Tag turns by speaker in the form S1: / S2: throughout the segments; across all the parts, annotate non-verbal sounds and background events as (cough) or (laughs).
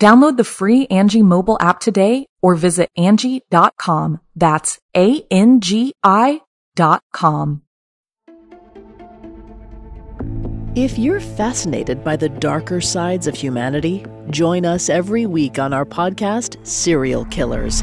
S1: Download the free Angi mobile app today or visit Angi.com. That's A-N-G-I dot com.
S2: If you're fascinated by the darker sides of humanity, join us every week on our podcast, Serial Killers,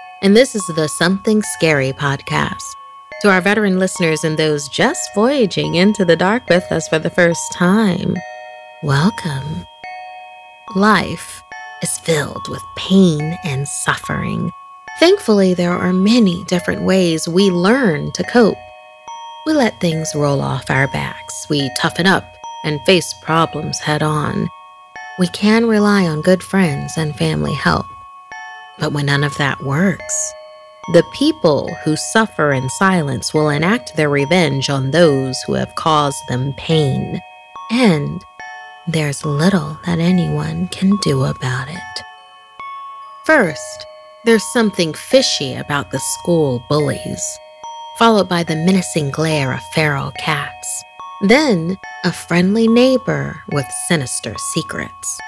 S3: and this is the Something Scary podcast. To our veteran listeners and those just voyaging into the dark with us for the first time, welcome. Life is filled with pain and suffering. Thankfully, there are many different ways we learn to cope. We let things roll off our backs, we toughen up and face problems head on we can rely on good friends and family help. But when none of that works, the people who suffer in silence will enact their revenge on those who have caused them pain. And there's little that anyone can do about it. First, there's something fishy about the school bullies, followed by the menacing glare of feral cats. Then, a friendly neighbor with sinister secrets.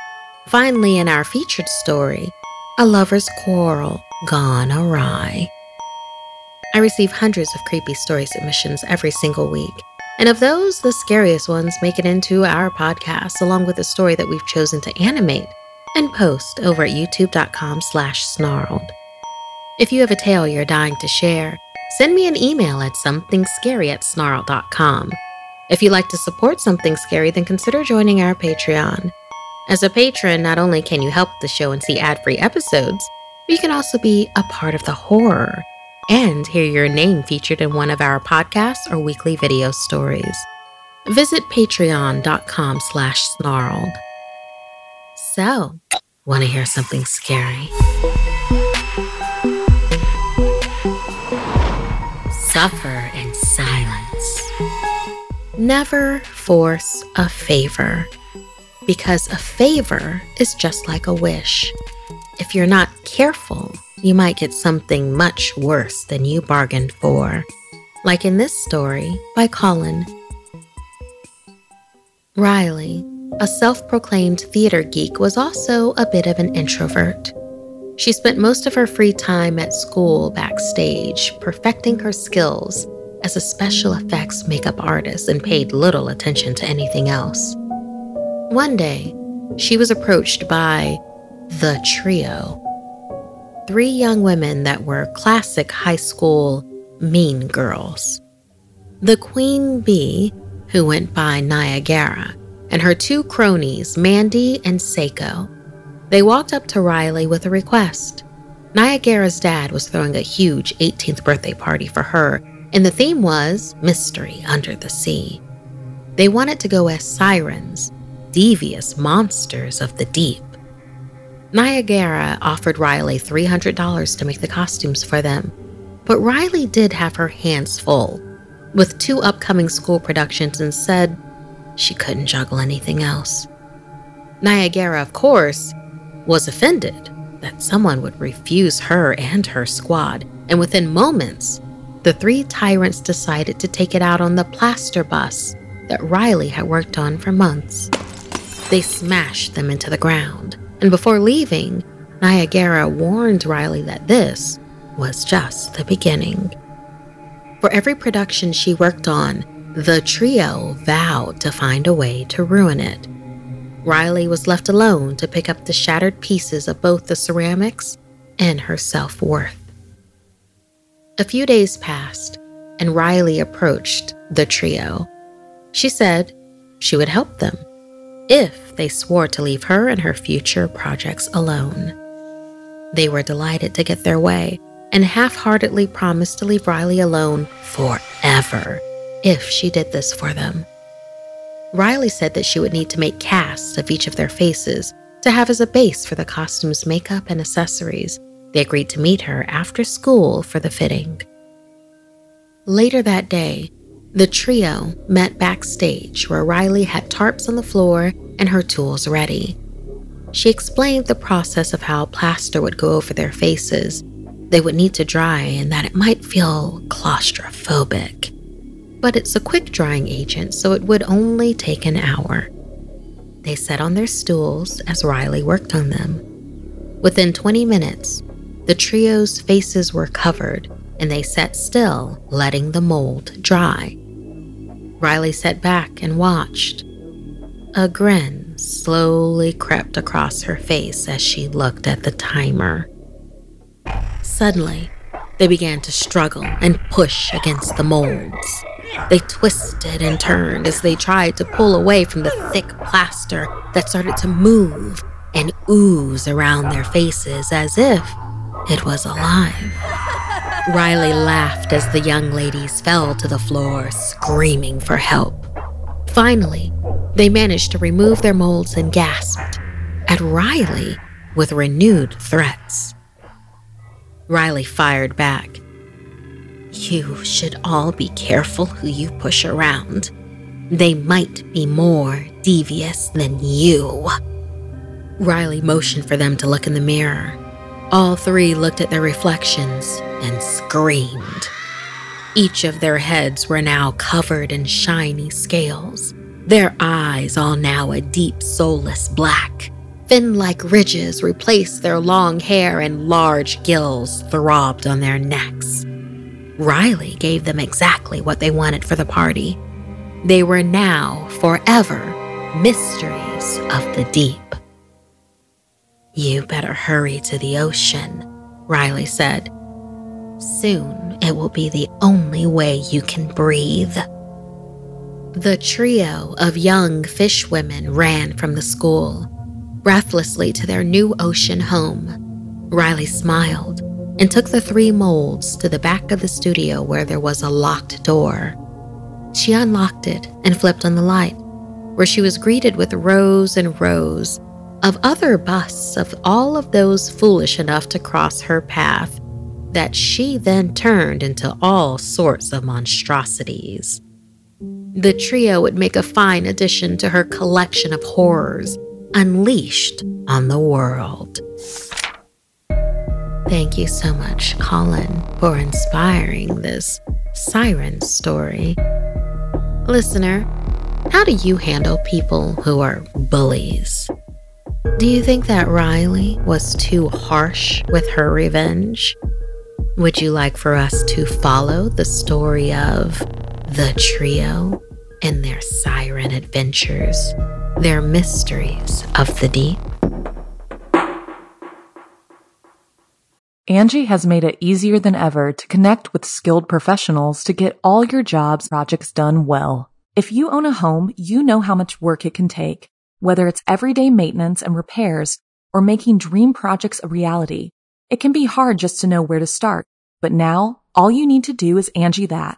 S3: Finally, in our featured story, a lover's quarrel gone awry. I receive hundreds of creepy story submissions every single week. And of those, the scariest ones make it into our podcast, along with a story that we've chosen to animate and post over at youtube.com slash snarled. If you have a tale you're dying to share, send me an email at somethingscary at snarled.com. If you'd like to support Something Scary, then consider joining our Patreon. As a patron, not only can you help the show and see ad free episodes, but you can also be a part of the horror and hear your name featured in one of our podcasts or weekly video stories. Visit patreon.com slash snarled. So, want to hear something scary? Suffer in silence. Never force a favor because a favor is just like a wish. If you're not careful, you might get something much worse than you bargained for, like in this story by Colin. Riley, a self proclaimed theater geek, was also a bit of an introvert. She spent most of her free time at school backstage, perfecting her skills as a special effects makeup artist and paid little attention to anything else. One day, she was approached by the trio. Three young women that were classic high school mean girls. The queen bee, who went by Niagara, and her two cronies, Mandy and Seiko. They walked up to Riley with a request. Niagara's dad was throwing a huge 18th birthday party for her, and the theme was Mystery Under the Sea. They wanted to go as sirens, devious monsters of the deep. Niagara offered Riley $300 to make the costumes for them, but Riley did have her hands full with two upcoming school productions and said she couldn't juggle anything else. Niagara, of course, was offended that someone would refuse her and her squad, and within moments, the three tyrants decided to take it out on the plaster bus that Riley had worked on for months. They smashed them into the ground, and before leaving, Niagara warned Riley that this was just the beginning. For every production she worked on, the trio vowed to find a way to ruin it. Riley was left alone to pick up the shattered pieces of both the ceramics and her self worth. A few days passed, and Riley approached the trio. She said she would help them if they swore to leave her and her future projects alone. They were delighted to get their way and half heartedly promised to leave Riley alone forever if she did this for them. Riley said that she would need to make casts of each of their faces to have as a base for the costume's makeup and accessories. They agreed to meet her after school for the fitting. Later that day, the trio met backstage where Riley had tarps on the floor and her tools ready. She explained the process of how plaster would go over their faces. They would need to dry and that it might feel claustrophobic. But it's a quick drying agent, so it would only take an hour. They sat on their stools as Riley worked on them. Within 20 minutes, the trio's faces were covered and they sat still, letting the mold dry. Riley sat back and watched. A grin slowly crept across her face as she looked at the timer. Suddenly, they began to struggle and push against the molds. They twisted and turned as they tried to pull away from the thick plaster that started to move and ooze around their faces as if it was alive. Riley laughed as the young ladies fell to the floor, screaming for help. Finally, they managed to remove their molds and gasped at Riley with renewed threats. Riley fired back. You should all be careful who you push around. They might be more devious than you. Riley motioned for them to look in the mirror. All three looked at their reflections and screamed. Each of their heads were now covered in shiny scales, their eyes all now a deep, soulless black. Fin like ridges replaced their long hair, and large gills throbbed on their necks. Riley gave them exactly what they wanted for the party. They were now, forever, mysteries of the deep. You better hurry to the ocean, Riley said. Soon it will be the only way you can breathe. The trio of young fish women ran from the school, breathlessly to their new ocean home. Riley smiled and took the three molds to the back of the studio where there was a locked door. She unlocked it and flipped on the light, where she was greeted with rows and rows of other busts of all of those foolish enough to cross her path that she then turned into all sorts of monstrosities. The trio would make a fine addition to her collection of horrors unleashed on the world. Thank you so much, Colin, for inspiring this siren story. Listener, how do you handle people who are bullies? Do you think that Riley was too harsh with her revenge? Would you like for us to follow the story of the trio and their siren adventures, their mysteries of the deep?
S1: Angi has made it easier than ever to connect with skilled professionals to get all your jobs projects done well. If you own a home, you know how much work it can take whether it's everyday maintenance and repairs or making dream projects a reality. It can be hard just to know where to start, but now all you need to do is Angi that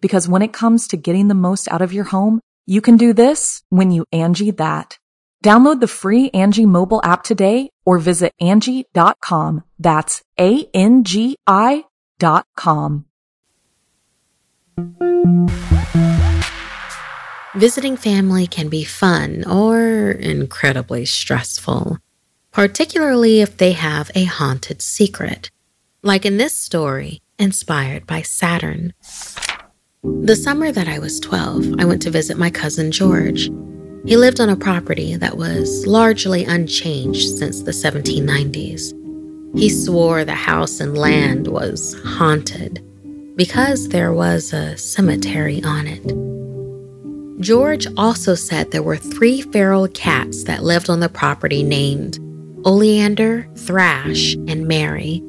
S1: Because when it comes to getting the most out of your home, you can do this when you Angi that. Download the free Angi mobile app today or visit Angi.com. That's A-N-G-I dot com.
S3: Visiting family can be fun or incredibly stressful, particularly if they have a haunted secret. Like in this story, inspired by Saturn. The summer that I was 12, I went to visit my cousin George. He lived on a property that was largely unchanged since the 1790s. He swore the house and land was haunted because there was a cemetery on it. George also said there were three feral cats that lived on the property named Oleander, Thrash, and Mary.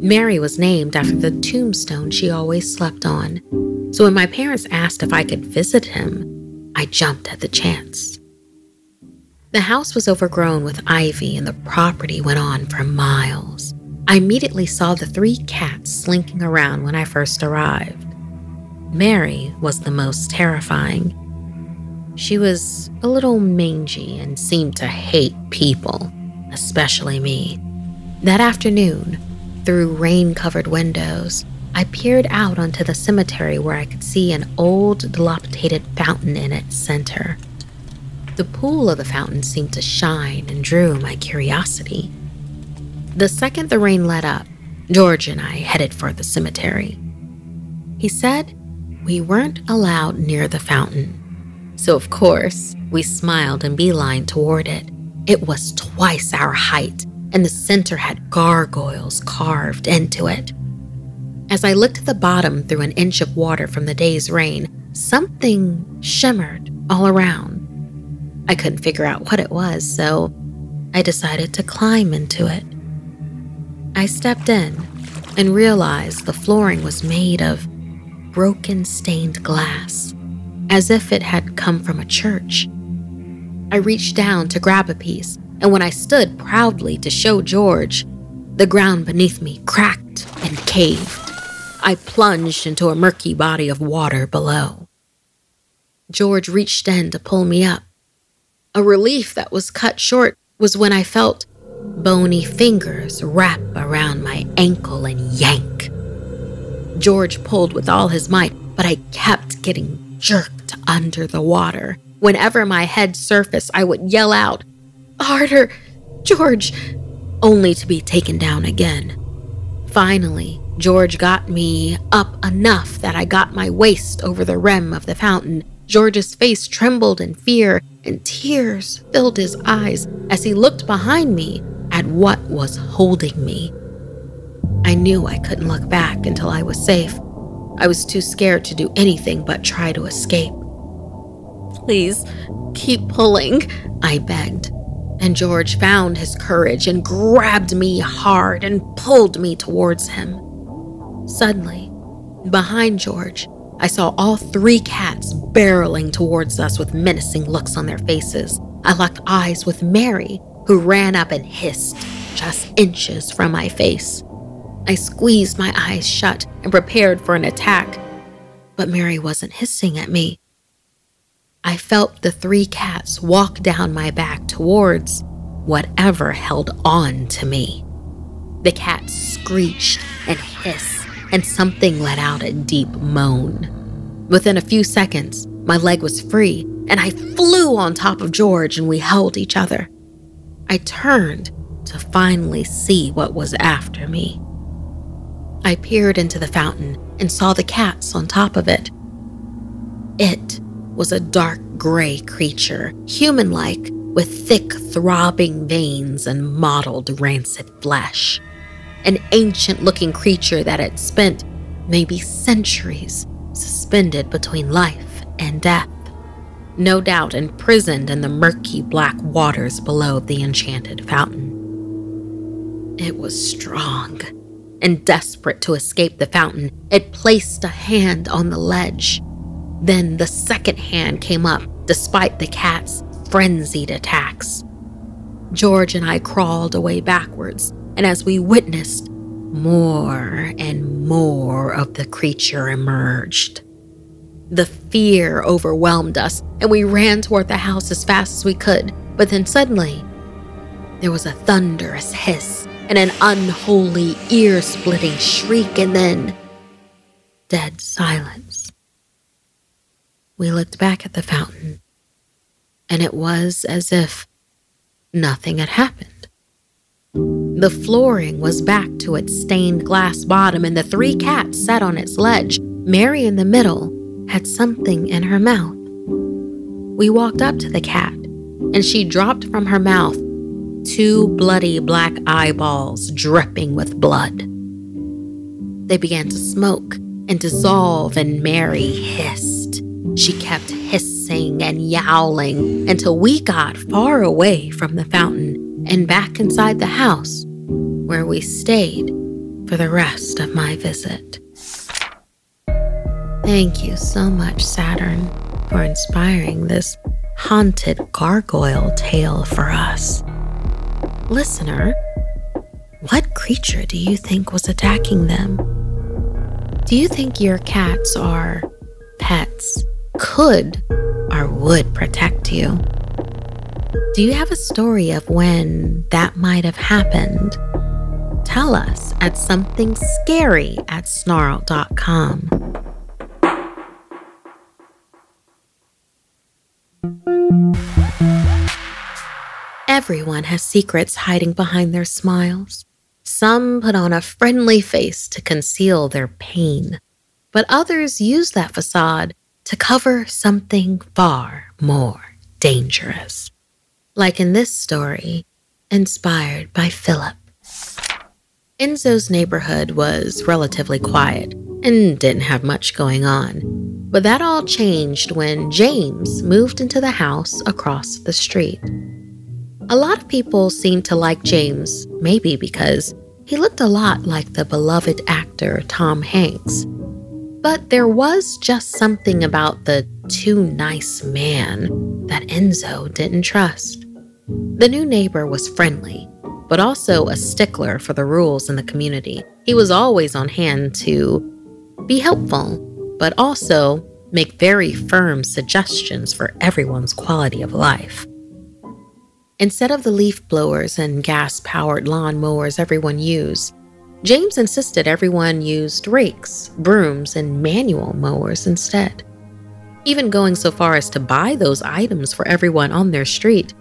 S3: Mary was named after the tombstone she always slept on. So when my parents asked if I could visit him, I jumped at the chance. The house was overgrown with ivy and the property went on for miles. I immediately saw the three cats slinking around when I first arrived. Mary was the most terrifying. She was a little mangy and seemed to hate people, especially me. That afternoon, through rain covered windows, I peered out onto the cemetery where I could see an old, dilapidated fountain in its center. The pool of the fountain seemed to shine and drew my curiosity. The second the rain let up, George and I headed for the cemetery. He said we weren't allowed near the fountain. So, of course, we smiled and beeline toward it. It was twice our height and the center had gargoyles carved into it. As I looked at the bottom through an inch of water from the day's rain, something shimmered all around. I couldn't figure out what it was, so I decided to climb into it. I stepped in and realized the flooring was made of broken stained glass, as if it had come from a church. I reached down to grab a piece and when I stood proudly to show George, the ground beneath me cracked and caved. I plunged into a murky body of water below. George reached in to pull me up. A relief that was cut short was when I felt bony fingers wrap around my ankle and yank. George pulled with all his might, but I kept getting jerked under the water. Whenever my head surfaced, I would yell out, Harder, George, only to be taken down again. Finally, George got me up enough that I got my waist over the rim of the fountain. George's face trembled in fear, and tears filled his eyes as he looked behind me at what was holding me. I knew I couldn't look back until I was safe. I was too scared to do anything but try to escape. Please, keep pulling, I begged and George found his courage and grabbed me hard and pulled me towards him. Suddenly, behind George, I saw all three cats barreling towards us with menacing looks on their faces. I locked eyes with Mary, who ran up and hissed just inches from my face. I squeezed my eyes shut and prepared for an attack, but Mary wasn't hissing at me. I felt the three cats walk down my back towards whatever held on to me. The cats screeched and hissed, and something let out a deep moan. Within a few seconds, my leg was free, and I flew on top of George, and we held each other. I turned to finally see what was after me. I peered into the fountain and saw the cats on top of it. It was a dark gray creature, human like, with thick, throbbing veins and mottled, rancid flesh. An ancient looking creature that had spent maybe centuries suspended between life and death. No doubt imprisoned in the murky black waters below the enchanted fountain. It was strong, and desperate to escape the fountain, it placed a hand on the ledge then the second hand came up, despite the cat's frenzied attacks. George and I crawled away backwards, and as we witnessed, more and more of the creature emerged. The fear overwhelmed us, and we ran toward the house as fast as we could. But then suddenly, there was a thunderous hiss and an unholy, ear splitting shriek, and then dead silence. We looked back at the fountain, and it was as if nothing had happened. The flooring was back to its stained glass bottom, and the three cats sat on its ledge. Mary in the middle had something in her mouth. We walked up to the cat, and she dropped from her mouth two bloody black eyeballs dripping with blood. They began to smoke and dissolve, and Mary hissed. She kept hissing and yowling until we got far away from the fountain and back inside the house, where we stayed for the rest of my visit. Thank you so much, Saturn, for inspiring this haunted gargoyle tale for us. Listener, what creature do you think was attacking them? Do you think your cats are pets, could or would protect you? Do you have a story of when that might have happened? Tell us at something scary at snarl.com. Everyone has secrets hiding behind their smiles. Some put on a friendly face to conceal their pain, but others use that facade to cover something far more dangerous. Like in this story, inspired by Philip. Enzo's neighborhood was relatively quiet and didn't have much going on. But that all changed when James moved into the house across the street. A lot of people seemed to like James, maybe because he looked a lot like the beloved actor Tom Hanks. But there was just something about the too nice man that Enzo didn't trust. The new neighbor was friendly, but also a stickler for the rules in the community. He was always on hand to be helpful, but also make very firm suggestions for everyone's quality of life. Instead of the leaf blowers and gas powered lawn mowers everyone used, James insisted everyone used rakes, brooms, and manual mowers instead. Even going so far as to buy those items for everyone on their street.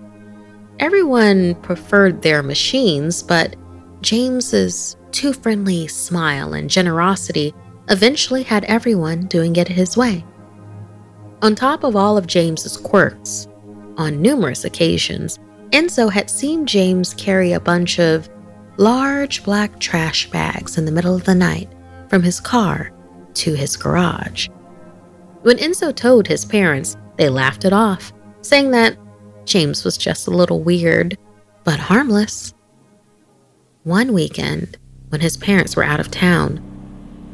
S3: Everyone preferred their machines, but James's too friendly smile and generosity eventually had everyone doing it his way. On top of all of James's quirks, on numerous occasions, Enzo had seen James carry a bunch of large black trash bags in the middle of the night from his car to his garage. When Enzo told his parents, they laughed it off, saying that James was just a little weird, but harmless. One weekend, when his parents were out of town,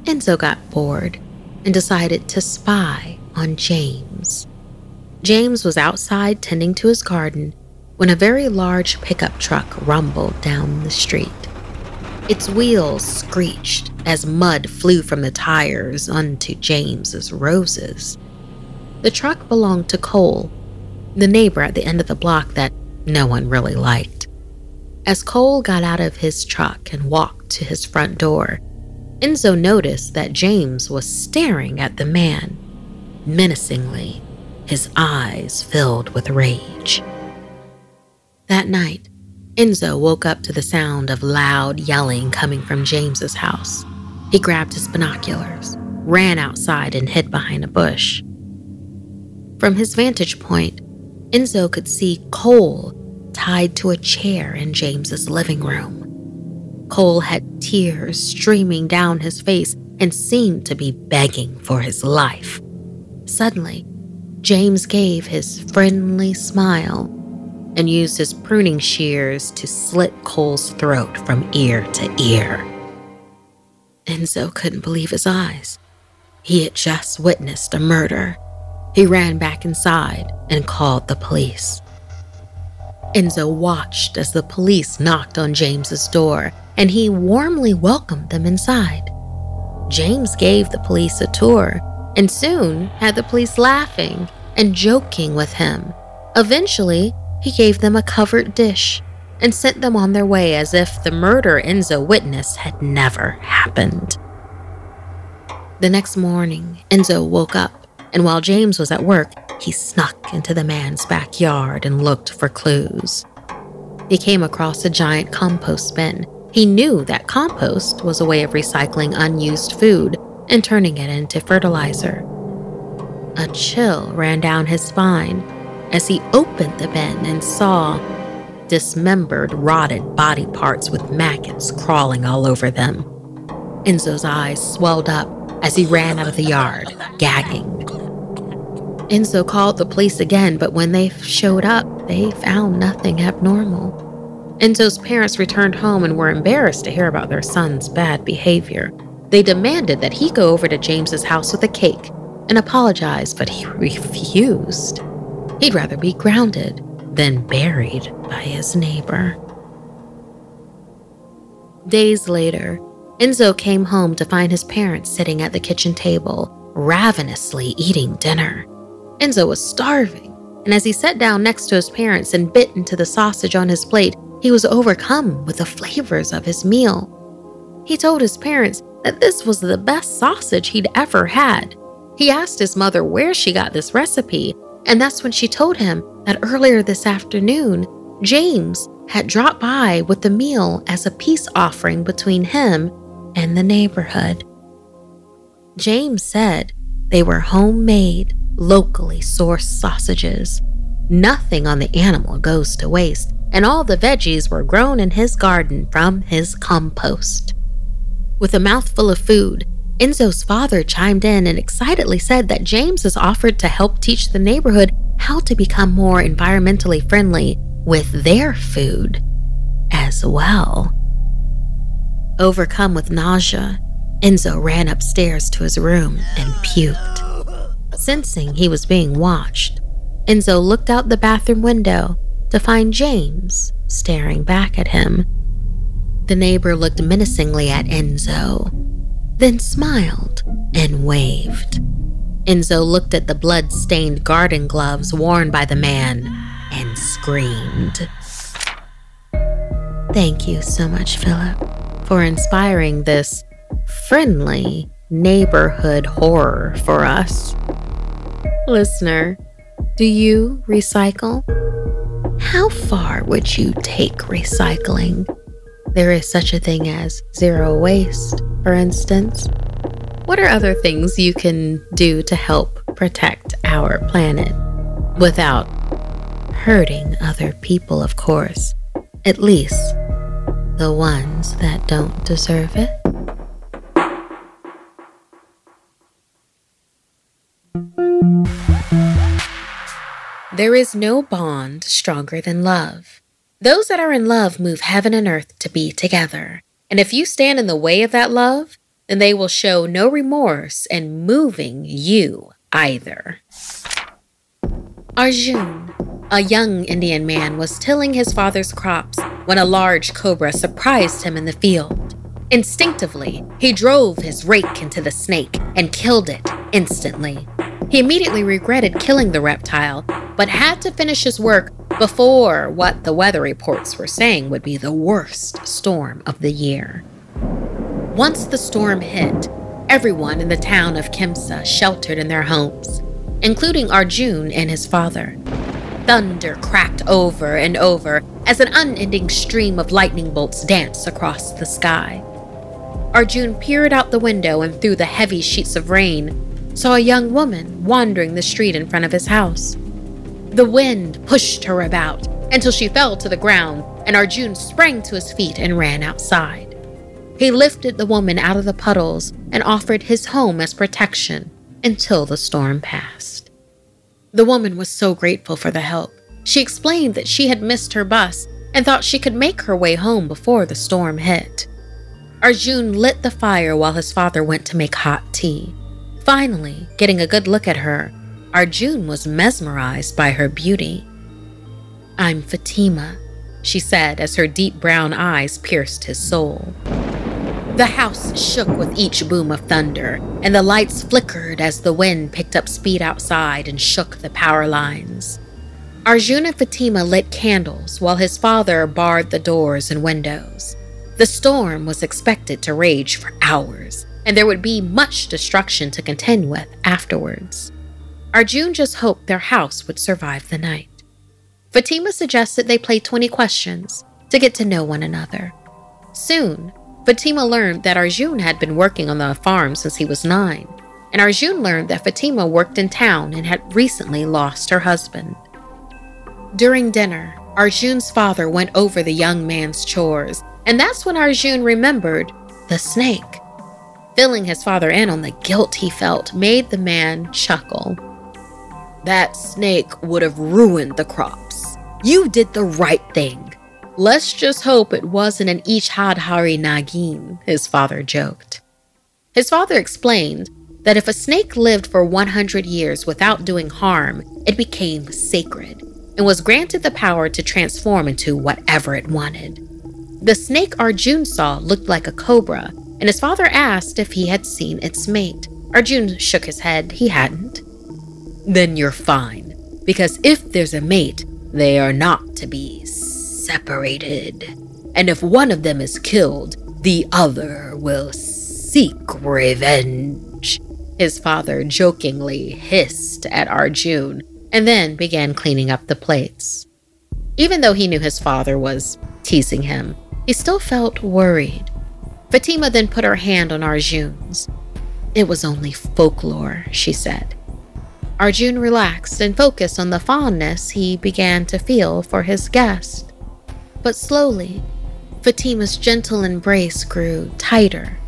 S3: Enzo got bored and decided to spy on James. James was outside tending to his garden when a very large pickup truck rumbled down the street. Its wheels screeched as mud flew from the tires onto James's roses. The truck belonged to Cole, the neighbor at the end of the block that no one really liked. As Cole got out of his truck and walked to his front door, Enzo noticed that James was staring at the man, menacingly, his eyes filled with rage. That night, Enzo woke up to the sound of loud yelling coming from James's house. He grabbed his binoculars, ran outside, and hid behind a bush. From his vantage point, Enzo could see Cole tied to a chair in James's living room. Cole had tears streaming down his face and seemed to be begging for his life. Suddenly, James gave his friendly smile and used his pruning shears to slit Cole's throat from ear to ear. Enzo couldn't believe his eyes. He had just witnessed a murder. He ran back inside and called the police. Enzo watched as the police knocked on James's door and he warmly welcomed them inside. James gave the police a tour and soon had the police laughing and joking with him. Eventually, he gave them a covered dish and sent them on their way as if the murder Enzo witnessed had never happened. The next morning, Enzo woke up, and while James was at work, he snuck into the man's backyard and looked for clues. He came across a giant compost bin. He knew that compost was a way of recycling unused food and turning it into fertilizer. A chill ran down his spine as he opened the bin and saw dismembered, rotted body parts with maggots crawling all over them. Enzo's eyes swelled up as he ran out of the yard, gagging. Enzo called the police again, but when they showed up, they found nothing abnormal. Enzo's parents returned home and were embarrassed to hear about their son's bad behavior. They demanded that he go over to James's house with a cake and apologize, but he (laughs) refused. He'd rather be grounded than buried by his neighbor. Days later, Enzo came home to find his parents sitting at the kitchen table, ravenously eating dinner. Enzo was starving, and as he sat down next to his parents and bit into the sausage on his plate, he was overcome with the flavors of his meal. He told his parents that this was the best sausage he'd ever had. He asked his mother where she got this recipe, and that's when she told him that earlier this afternoon, James had dropped by with the meal as a peace offering between him and the neighborhood. James said they were homemade, locally sourced sausages. Nothing on the animal goes to waste, and all the veggies were grown in his garden from his compost. With a mouthful of food, Enzo's father chimed in and excitedly said that James has offered to help teach the neighborhood how to become more environmentally friendly with their food as well. Overcome with nausea, Enzo ran upstairs to his room and puked. Sensing he was being watched, Enzo looked out the bathroom window to find James staring back at him. The neighbor looked menacingly at Enzo, then smiled and waved. Enzo looked at the blood stained garden gloves worn by the man and screamed. Thank you so much, Philip, for inspiring this friendly neighborhood horror for us. Listener, do you recycle? How far would you take recycling? There is such a thing as zero waste, for instance. What are other things you can do to help protect our planet without hurting other people, of course? At least the ones that don't deserve it? There is no bond stronger than love. Those that are in love move heaven and earth to be together. And if you stand in the way of that love, then they will show no remorse in moving you either. Arjun, a young Indian man, was tilling his father's crops when a large cobra surprised him in the field. Instinctively, he drove his rake into the snake and killed it instantly. He immediately regretted killing the reptile, but had to finish his work before what the weather reports were saying would be the worst storm of the year. Once the storm hit, everyone in the town of Khemsa sheltered in their homes, including Arjun and his father. Thunder cracked over and over as an unending stream of lightning bolts danced across the sky. Arjun peered out the window and through the heavy sheets of rain saw a young woman wandering the street in front of his house. The wind pushed her about until she fell to the ground, and Arjun sprang to his feet and ran outside. He lifted the woman out of the puddles and offered his home as protection until the storm passed. The woman was so grateful for the help. She explained that she had missed her bus and thought she could make her way home before the storm hit. Arjun lit the fire while his father went to make hot tea. Finally, getting a good look at her, Arjun was mesmerized by her beauty. I'm Fatima, she said as her deep brown eyes pierced his soul. The house shook with each boom of thunder, and the lights flickered as the wind picked up speed outside and shook the power lines. Arjun and Fatima lit candles while his father barred the doors and windows. The storm was expected to rage for hours, and there would be much destruction to contend with afterwards. Arjun just hoped their house would survive the night. Fatima suggested they play 20 questions to get to know one another. Soon, Fatima learned that Arjun had been working on the farm since he was nine, and Arjun learned that Fatima worked in town and had recently lost her husband. During dinner, Arjun's father went over the young man's chores, and that's when Arjun remembered the snake. Filling his father in on the guilt he felt made the man chuckle. That snake would have ruined the crops. You did the right thing. Let's just hope it wasn't an Ichhadhari Nagin, his father joked. His father explained that if a snake lived for 100 years without doing harm, it became sacred and was granted the power to transform into whatever it wanted. The snake Arjun saw looked like a cobra, and his father asked if he had seen its mate. Arjun shook his head, he hadn't. Then you're fine, because if there's a mate, they are not to be separated. And if one of them is killed, the other will seek revenge. His father jokingly hissed at Arjun and then began cleaning up the plates. Even though he knew his father was teasing him, he still felt worried. Fatima then put her hand on Arjun's. It was only folklore, she said. Arjun relaxed and focused on the fondness he began to feel for his guest. But slowly, Fatima's gentle embrace grew tighter.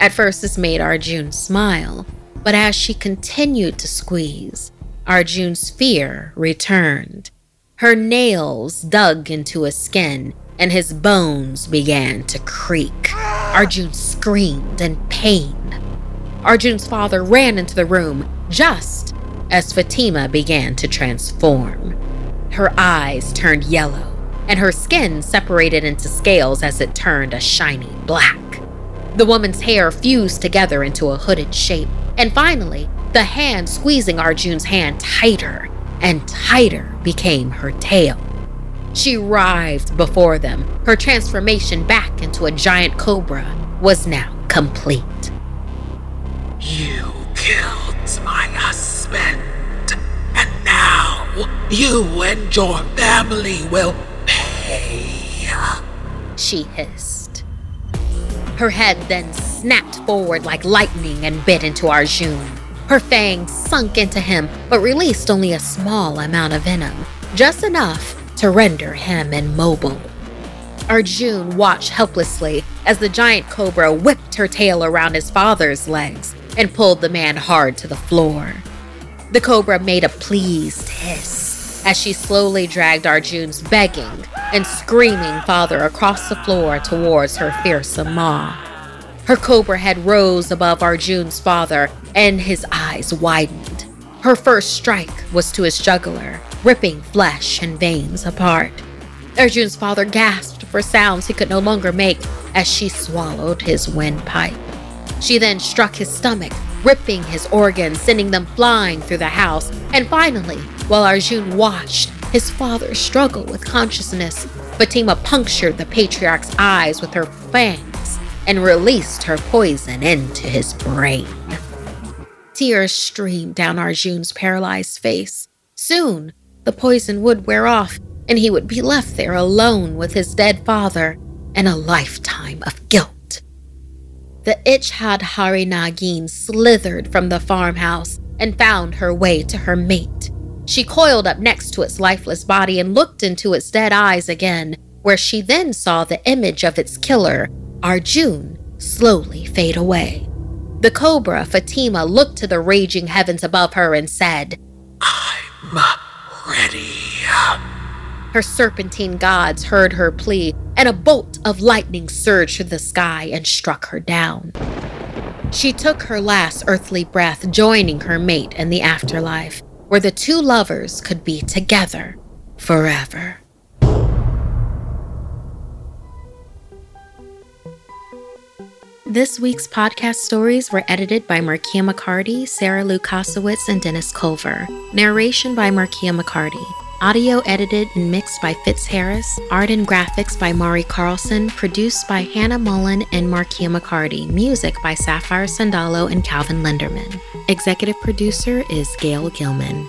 S3: At first, this made Arjun smile, but as she continued to squeeze, Arjun's fear returned. Her nails dug into his skin and his bones began to creak. Arjun screamed in pain. Arjun's father ran into the room just as Fatima began to transform. Her eyes turned yellow and her skin separated into scales as it turned a shiny black. The woman's hair fused together into a hooded shape, and finally, the hand squeezing Arjun's hand tighter and tighter became her tail. She writhed before them. Her transformation back into a giant cobra was now complete.
S4: You killed my husband, and now you and your family will pay.
S3: she hissed. Her head then snapped forward like lightning and bit into Arjun. Her fangs sunk into him, but released only a small amount of venom, just enough to render him immobile. Arjun watched helplessly as the giant cobra whipped her tail around his father's legs and pulled the man hard to the floor. The cobra made a pleased hiss as she slowly dragged Arjun's begging and screaming father across the floor towards her fearsome maw. Her cobra head rose above Arjun's father, and his eyes widened. Her first strike was to his jugular, ripping flesh and veins apart. Arjun's father gasped for sounds he could no longer make as she swallowed his windpipe. She then struck his stomach, ripping his organs, sending them flying through the house. And finally, while Arjun watched, his father struggle with consciousness. Fatima punctured the patriarch's eyes with her fangs and released her poison into his brain. Tears streamed down Arjun's paralyzed face. Soon, the poison would wear off, and he would be left there alone with his dead father and a lifetime of guilt. The Ichhadhari Nagin slithered from the farmhouse and found her way to her mate. She coiled up next to its lifeless body and looked into its dead eyes again, where she then saw the image of its killer, Arjun, slowly fade away. The cobra, Fatima, looked to the raging heavens above her and said,
S4: I'm ready.
S3: Her serpentine gods heard her plea, and a bolt of lightning surged through the sky and struck her down. She took her last earthly breath, joining her mate in the afterlife where the two lovers could be together forever. This week's podcast stories were edited by Markia McCarty, Sarah Lukasiewicz, and Dennis Culver. Narration by Markia McCarty. Audio edited and mixed by Fitz Harris. Art and graphics by Mari Carlson. Produced by Hannah Mullen and Markia McCarty. Music by Sapphire Sandalo and Calvin Linderman. Executive producer is Gail Gilman.